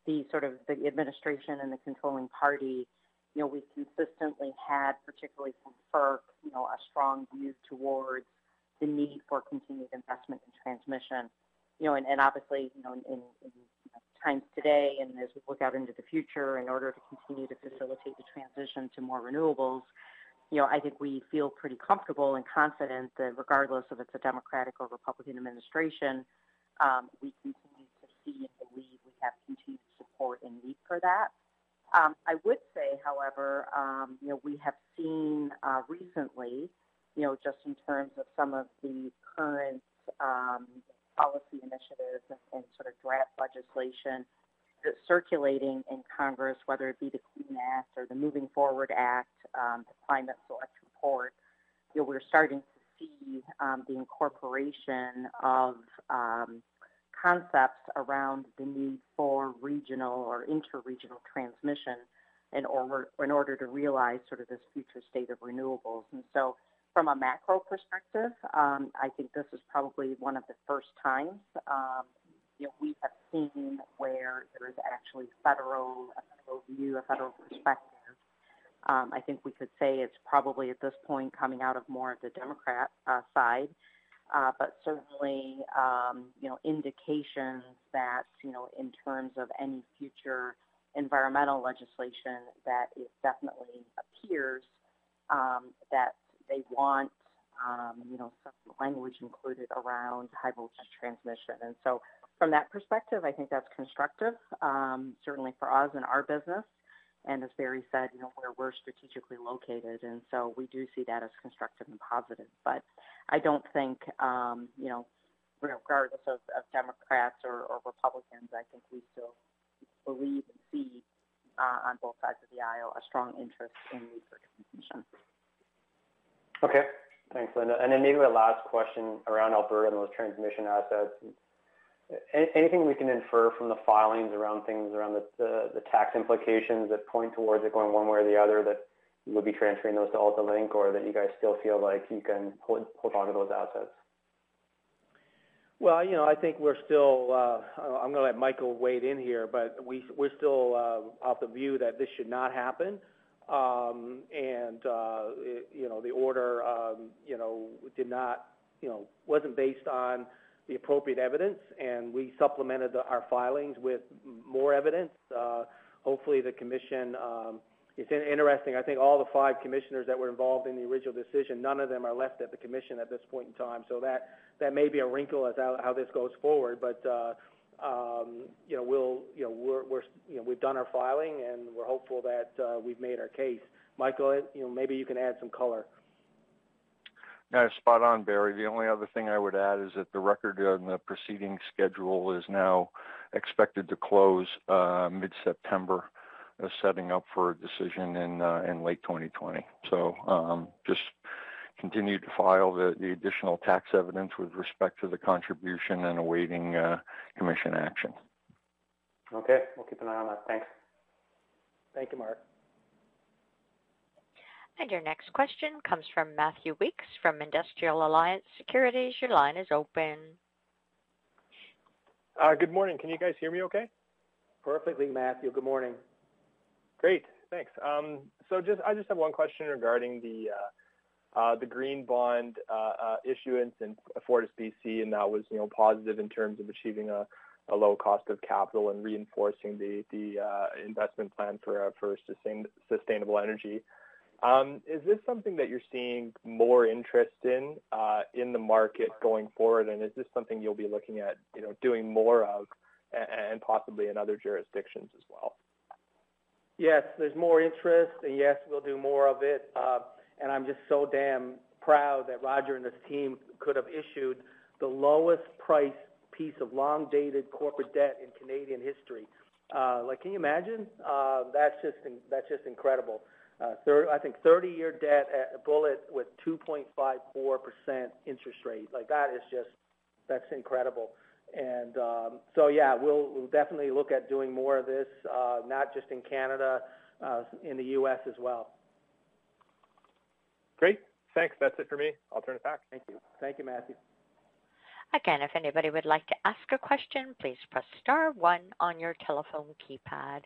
the sort of the administration and the controlling party, you know, we've consistently had, particularly from FERC, you know, a strong view towards the need for continued investment in transmission you know, and, and obviously, you know, in, in, in times today and as we look out into the future, in order to continue to facilitate the transition to more renewables, you know, I think we feel pretty comfortable and confident that regardless of it's a Democratic or Republican administration, um, we continue to see and believe we have continued support and need for that. Um, I would say, however, um, you know, we have seen uh, recently, you know, just in terms of some of the current um, policy initiatives and, and sort of draft legislation that's circulating in Congress, whether it be the Clean Act or the Moving Forward Act, um, the Climate Select Report, you know, we're starting to see um, the incorporation of um, concepts around the need for regional or interregional transmission in order, in order to realize sort of this future state of renewables. And so from a macro perspective, um, I think this is probably one of the first times um, you know, we have seen where there is actually federal, a federal view, a federal perspective. Um, I think we could say it's probably at this point coming out of more of the Democrat uh, side, uh, but certainly, um, you know, indications that, you know, in terms of any future environmental legislation, that it definitely appears um, that they want, um, you know, some language included around high voltage transmission. And so from that perspective, I think that's constructive, um, certainly for us and our business. And as Barry said, you know, where we're strategically located. And so we do see that as constructive and positive. But I don't think, um, you know, regardless of, of Democrats or, or, Republicans, I think we still believe and see uh, on both sides of the aisle a strong interest in for transmission. Okay. Thanks, Linda. And then maybe a last question around Alberta and those transmission assets. Anything we can infer from the filings around things around the, the, the tax implications that point towards it going one way or the other that you would be transferring those to AltaLink or that you guys still feel like you can hold, hold on to those assets? Well, you know, I think we're still, uh, I'm going to let Michael wade in here, but we, we're still uh, of the view that this should not happen. Um, and, uh, you know, the order, um, you know, did not, you know, wasn't based on the appropriate evidence, and we supplemented our filings with more evidence. Uh, hopefully the commission, um, it's interesting. I think all the five commissioners that were involved in the original decision, none of them are left at the commission at this point in time. So that may be a wrinkle as how, this goes forward. But uh, you know, we'll you know we're, we're you know we've done our filing and we're hopeful that uh, we've made our case. Michael, you know maybe you can add some color. No, spot on, Barry. The only other thing I would add is that the record on the proceeding schedule is now expected to close uh, mid-September, uh, setting up for a decision in uh, in late 2020. So um, just continue to file the, the additional tax evidence with respect to the contribution and awaiting uh, commission action. Okay, we'll keep an eye on that. Thanks. Thank you, Mark. And your next question comes from Matthew Weeks from Industrial Alliance Securities. Your line is open. Uh, good morning. Can you guys hear me okay? Perfectly, Matthew. Good morning. Great. Thanks. Um, so just I just have one question regarding the uh, uh, the green bond uh, uh, issuance in Fortis BC, and that was you know positive in terms of achieving a, a low cost of capital and reinforcing the the uh, investment plan for for sustain, sustainable energy. Um, is this something that you're seeing more interest in uh, in the market going forward, and is this something you'll be looking at, you know, doing more of, and possibly in other jurisdictions as well? Yes, there's more interest, and yes, we'll do more of it. Uh, and I'm just so damn proud that Roger and his team could have issued the lowest price piece of long-dated corporate debt in Canadian history. Uh, like, can you imagine? Uh, that's just that's just incredible. Uh, third, I think 30-year debt at a bullet with 2.54% interest rate. Like that is just, that's incredible. And um, so, yeah, we'll, we'll definitely look at doing more of this, uh, not just in Canada, uh, in the U.S. as well. Great. Thanks. That's it for me. I'll turn it back. Thank you. Thank you, Matthew. Again, if anybody would like to ask a question, please press star one on your telephone keypad.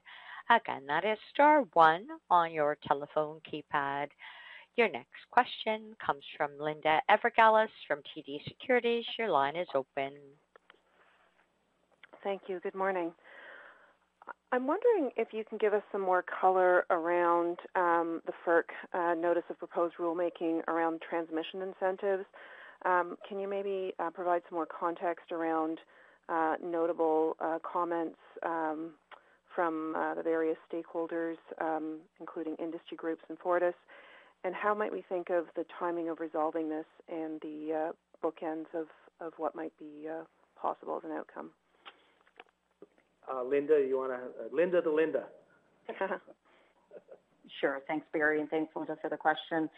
Again, that is star one on your telephone keypad. Your next question comes from Linda Ezergailis from TD Securities. Your line is open. Thank you. Good morning. I'm wondering if you can give us some more color around um, the FERC uh, notice of proposed rulemaking around transmission incentives. Um, can you maybe uh, provide some more context around uh, notable uh, comments um, from uh, the various stakeholders, um, including industry groups and Fortis, and how might we think of the timing of resolving this and the uh, bookends of, of what might be possible as an outcome? Uh, Linda, you want to, uh, Linda to Linda. sure. Thanks, Barry, and thanks, Linda, for the question.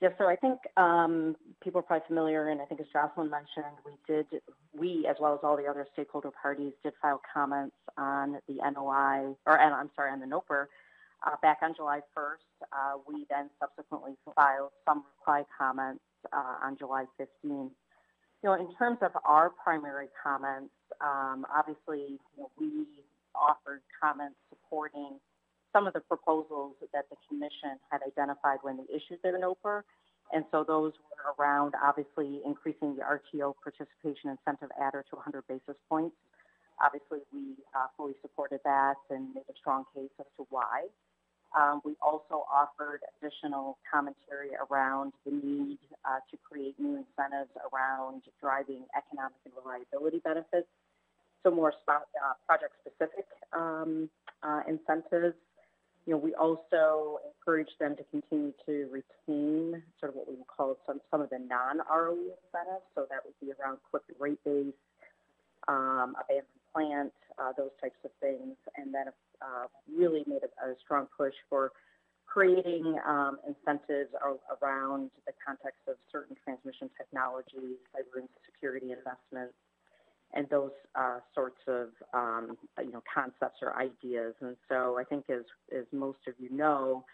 Yeah, so I think um, people are probably familiar, and I think as Jocelyn mentioned, we did, we as well as all the other stakeholder parties did file comments on the NOI, or I'm sorry, on the NOPR uh, back on July 1st. Uh, we then subsequently filed some reply comments uh, on July 15th. You know, in terms of our primary comments, um, obviously you know, we offered comments supporting some of the proposals that the commission had identified when they issued their NOPR. And so those were around obviously increasing the RTO participation incentive adder to 100 basis points. Obviously, we uh, fully supported that and made a strong case as to why. Um, we also offered additional commentary around the need uh, to create new incentives around driving economic and reliability benefits. So more spot, uh, project-specific um, uh, incentives you know, we also encourage them to continue to retain sort of what we would call some, some of the non-ROE incentives. So that would be around quick rate base, um, abandoned plant, uh, those types of things. And then uh, really made a, a, strong push for creating um, incentives around the context of certain transmission technologies, cyber and security investments, and those uh, sorts of um, you know concepts or ideas. And so I think, as as most of you know,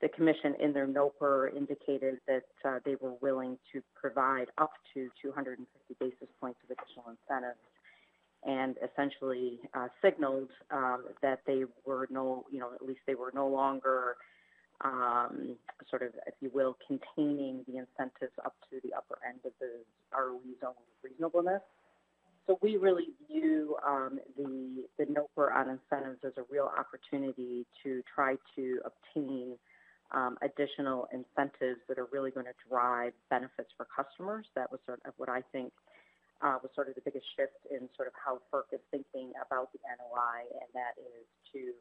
the commission in their NOPR indicated that uh, they were willing to provide up to 250 basis points of additional incentives, and essentially uh, signaled um, that they were no, you know, at least they were no longer. Um, sort of, if you will, containing the incentives up to the upper end of the ROE zone of reasonableness. So we really view um, the the NOPR on incentives as a real opportunity to try to obtain um, additional incentives that are really going to drive benefits for customers. That was sort of what I think uh, was sort of the biggest shift in sort of how FERC is thinking about the NOI, and that is to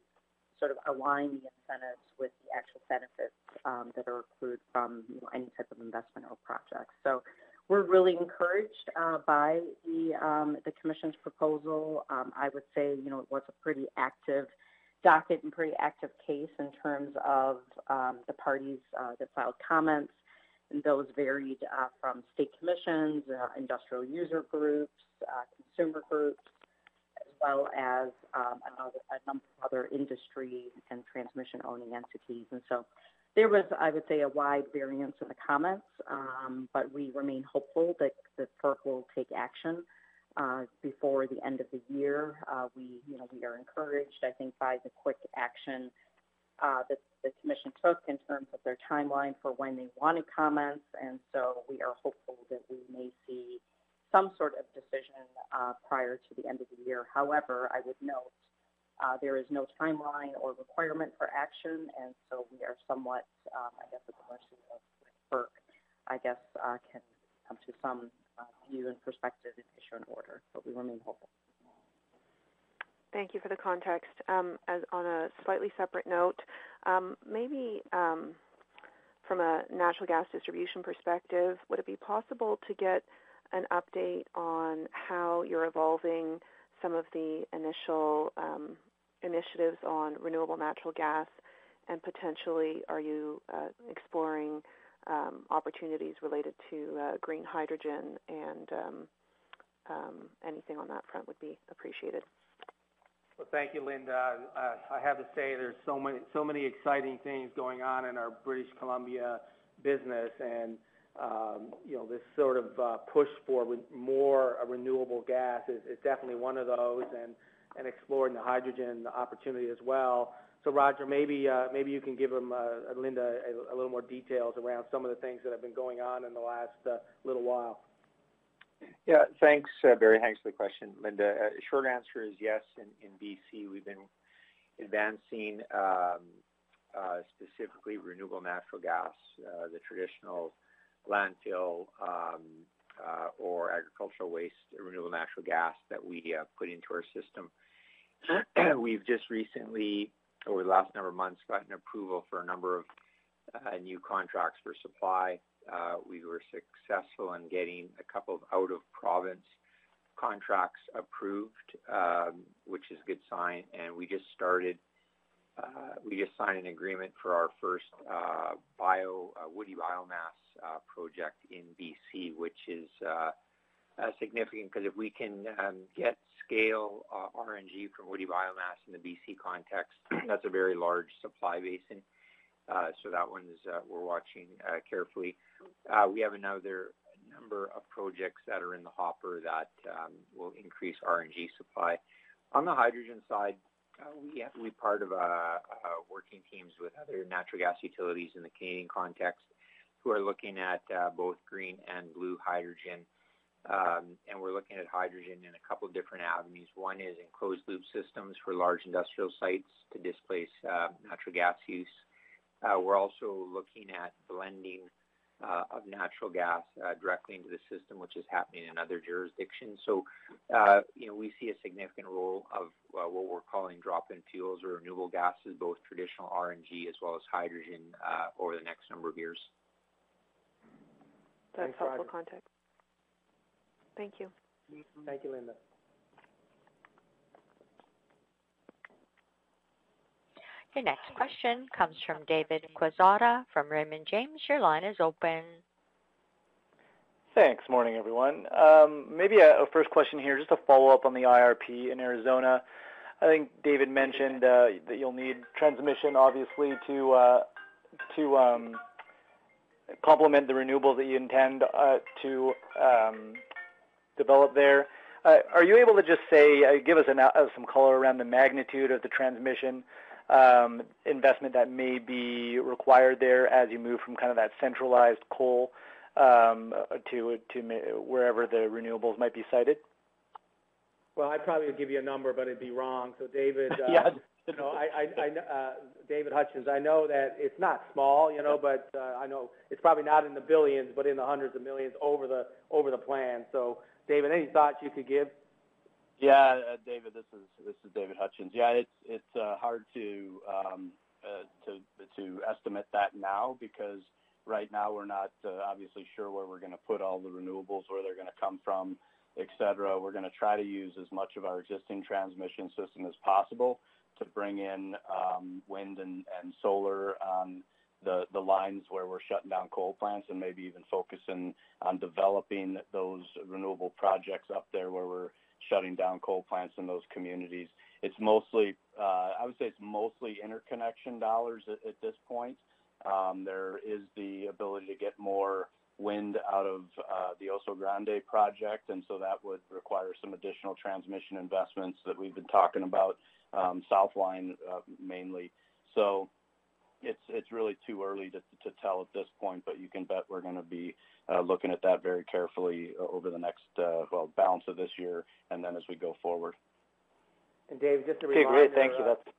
sort of align the incentives with the actual benefits um, that are accrued from you know, any type of investment or project. So we're really encouraged uh, by the um, the commission's proposal. Um, I would say you know it was a pretty active docket and pretty active case in terms of um, the parties uh, that filed comments. And those varied uh, from state commissions, uh, industrial user groups, uh, consumer groups, as well as um, another, a number of other industry and transmission owning entities. And so there was, I would say, a wide variance in the comments, um, but we remain hopeful that the FERC will take action uh, before the end of the year. Uh, we, you know, we are encouraged, I think, by the quick action uh, that the commission took in terms of their timeline for when they wanted comments, and so we are hopeful that we may see some sort of decision uh, prior to the end of the year. However, I would note uh, there is no timeline or requirement for action, and so we are somewhat, um, I guess, at the mercy of FERC, I guess, uh, can come to some uh, view and perspective and issue an order, but we remain hopeful. Thank you for the context. Um, as on a slightly separate note, um, maybe um, from a natural gas distribution perspective, would it be possible to get an update on how you're evolving some of the initial um, initiatives on renewable natural gas, and potentially are you uh, exploring um, opportunities related to uh, green hydrogen and um, um, anything on that front would be appreciated. Well, thank you, Linda. Uh, I have to say there's so many so many exciting things going on in our British Columbia business, and you know, this sort of uh, push for re- more uh, renewable gas is, definitely one of those, and, exploring the hydrogen opportunity as well. So, Roger, maybe uh, maybe you can give them, Linda, a, little more details around some of the things that have been going on in the last little while. Yeah, thanks, Barry. Thanks for the question, Linda. short answer is yes. In, in BC, we've been advancing um, specifically renewable natural gas, the traditional landfill um, uh, or agricultural waste, renewable natural gas that we uh, put into our system. We've just recently, over the last number of months, gotten approval for a number of uh, new contracts for supply. Uh, we were successful in getting a couple of out-of-province contracts approved, um, which is a good sign. And we just started uh, we just signed an agreement for our first uh, bio uh, woody biomass uh, project in BC, which is uh, uh, significant because if we can um, get scale RNG from woody biomass in the BC context, that's a very large supply basin. so that one is we're watching carefully. we have another number of projects that are in the hopper that um, will increase RNG supply. On the hydrogen side, uh, we have, we part of uh, uh, working teams with other natural gas utilities in the Canadian context who are looking at uh, both green and blue hydrogen. Um, and we're looking at hydrogen in a couple of different avenues. One is in closed loop systems for large industrial sites to displace uh, natural gas use. Uh, we're also looking at blending uh, of natural gas uh, directly into the system, which is happening in other jurisdictions. So, uh, you know, we see a significant role of uh, what we're calling drop-in fuels or renewable gases, both traditional RNG as well as hydrogen, uh, over the next number of years. That's Thanks, helpful Roger. context. Thank you. Thank you, Linda. Your next question comes from David Quezada from Raymond James. Your line is open. Thanks. Morning, everyone. Um, maybe a, first question here, just a follow-up on the IRP in Arizona. I think David mentioned uh, that you'll need transmission, obviously, to uh, to um, complement the renewables that you intend uh, to um, develop there. Are you able to just say, give us some color around the magnitude of the transmission um, investment that may be required there as you move from kind of that centralized coal um, to to wherever the renewables might be sited? Well, I probably would give you a number, but it'd be wrong. So David, uh, Yeah. you know, I, I, I, uh, David Hutchens, I know that it's not small, you know, but, uh, I know it's probably not in the billions, but in the hundreds of millions over the, over the plan. So, David, any thoughts you could give? Yeah, uh, David, this is this is David Hutchens. Yeah, it's it's uh, hard to um, uh, to to estimate that now because right now we're not uh, obviously sure where we're going to put all the renewables, where they're going to come from, et cetera. We're going to try to use as much of our existing transmission system as possible to bring in um, wind and, and solar on the, the lines where we're shutting down coal plants and maybe even focusing on developing those renewable projects up there where we're shutting down coal plants in those communities. It's mostly, uh, I would say it's mostly interconnection dollars at, at this point. Um, there is the ability to get more wind out of uh, the Oso Grande project, and so that would require some additional transmission investments that we've been talking about, um, Southline uh, mainly. So it's it's really too early to, to tell at this point, but you can bet we're going to be looking at that very carefully over the next uh, well balance of this year, and then as we go forward. And David, just a Okay, reminder. great. Thank you. uh, That's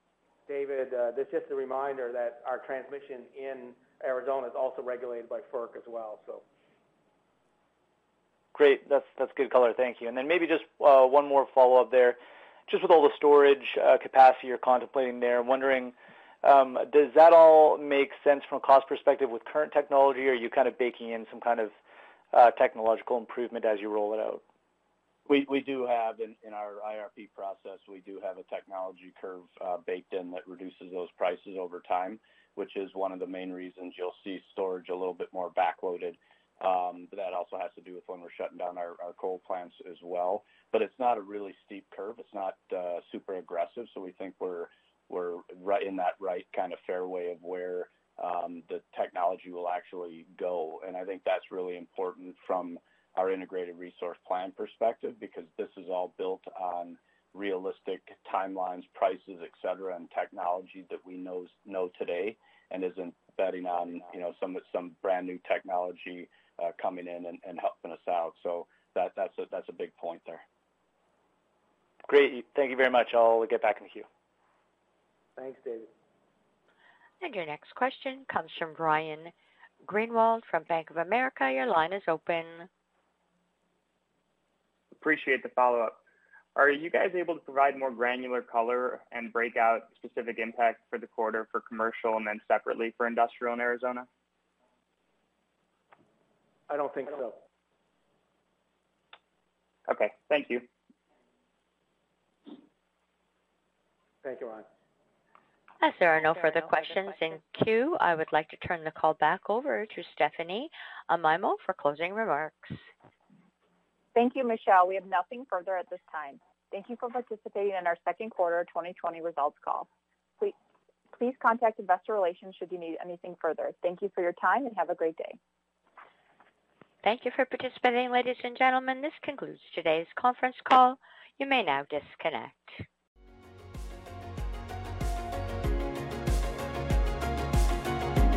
David, uh, this just a reminder that our transmission in Arizona is also regulated by FERC as well, so. Great. That's that's good color. Thank you. And then maybe just uh, one more follow-up there. Just with all the storage uh, capacity you're contemplating there, I'm wondering, um, does that all make sense from a cost perspective with current technology, or are you kind of baking in some kind of uh, technological improvement as you roll it out? We we do have in, in our IRP process we do have a technology curve uh, baked in that reduces those prices over time, which is one of the main reasons you'll see storage a little bit more backloaded. Um, that also has to do with when we're shutting down our, our coal plants as well. But it's not a really steep curve. It's not uh, super aggressive, so we think we're we're right in that right kind of fairway of where um, the technology will actually go. And I think that's really important from our integrated resource plan perspective because this is all built on realistic timelines, prices, et cetera, and technology that we know know today, and isn't betting on you know some some brand new technology uh, coming in and, and helping us out. So that that's a that's a big point there. Great. Thank you very much. I'll get back in the queue. Thanks, David. And your next question comes from Brian Greenwald from Bank of America. Your line is open. Appreciate the follow-up. Are you guys able to provide more granular color and break out specific impact for the quarter for commercial and then separately for industrial in Arizona? I don't think so. Okay, thank you. Thank you, Ron. As there are no further questions in queue, I would like to turn the call back over to Stephanie Amaimo for closing remarks. Thank you, Michelle. We have nothing further at this time. Thank you for participating in our second quarter 2020 results call. Please, please contact Investor Relations should you need anything further. Thank you for your time and have a great day. Thank you for participating, ladies and gentlemen. This concludes today's conference call. You may now disconnect.